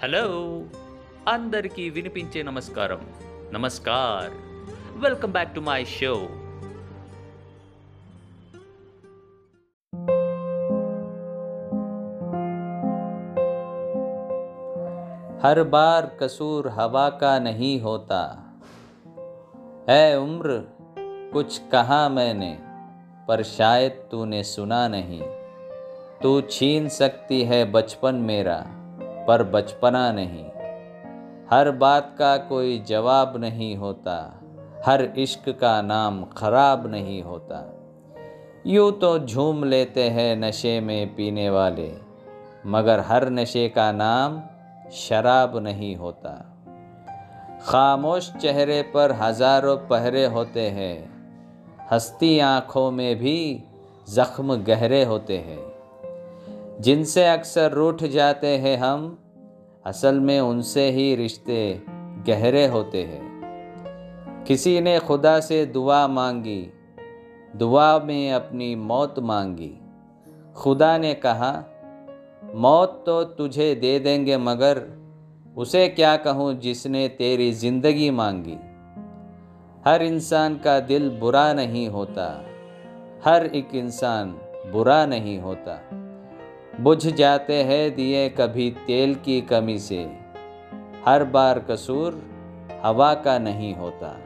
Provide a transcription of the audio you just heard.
Hello అందరికీ వినిపించే నమస్కారం namaskar welcome back to my show हर बार कसूर हवा का नहीं होता है उम्र कुछ कहा मैंने पर शायद तूने सुना नहीं तू छीन सकती है बचपन मेरा पर बचपना नहीं। हर बात का कोई जवाब नहीं होता, हर इश्क का नाम खराब नहीं होता। यूँ तो झूम लेते हैं नशे में पीने वाले, मगर हर नशे का नाम शराब नहीं होता। खामोश चेहरे पर हज़ारों पहरे होते हैं, हस्ती आँखों में भी जख्म गहरे होते हैं। जिनसे अक्सर रूठ जाते हैं हम, असल में उनसे ही रिश्ते गहरे होते हैं। किसी ने खुदा से दुआ मांगी, दुआ में अपनी मौत मांगी। खुदा ने कहा, मौत तो तुझे दे देंगे, मगर उसे क्या कहूँ जिसने तेरी ज़िंदगी मांगी? हर इंसान का दिल बुरा नहीं होता, हर एक इंसान बुरा नहीं होता। बुझ जाते हैं दिए कभी तेल की कमी से। हर बार कसूर हवा का नहीं होता।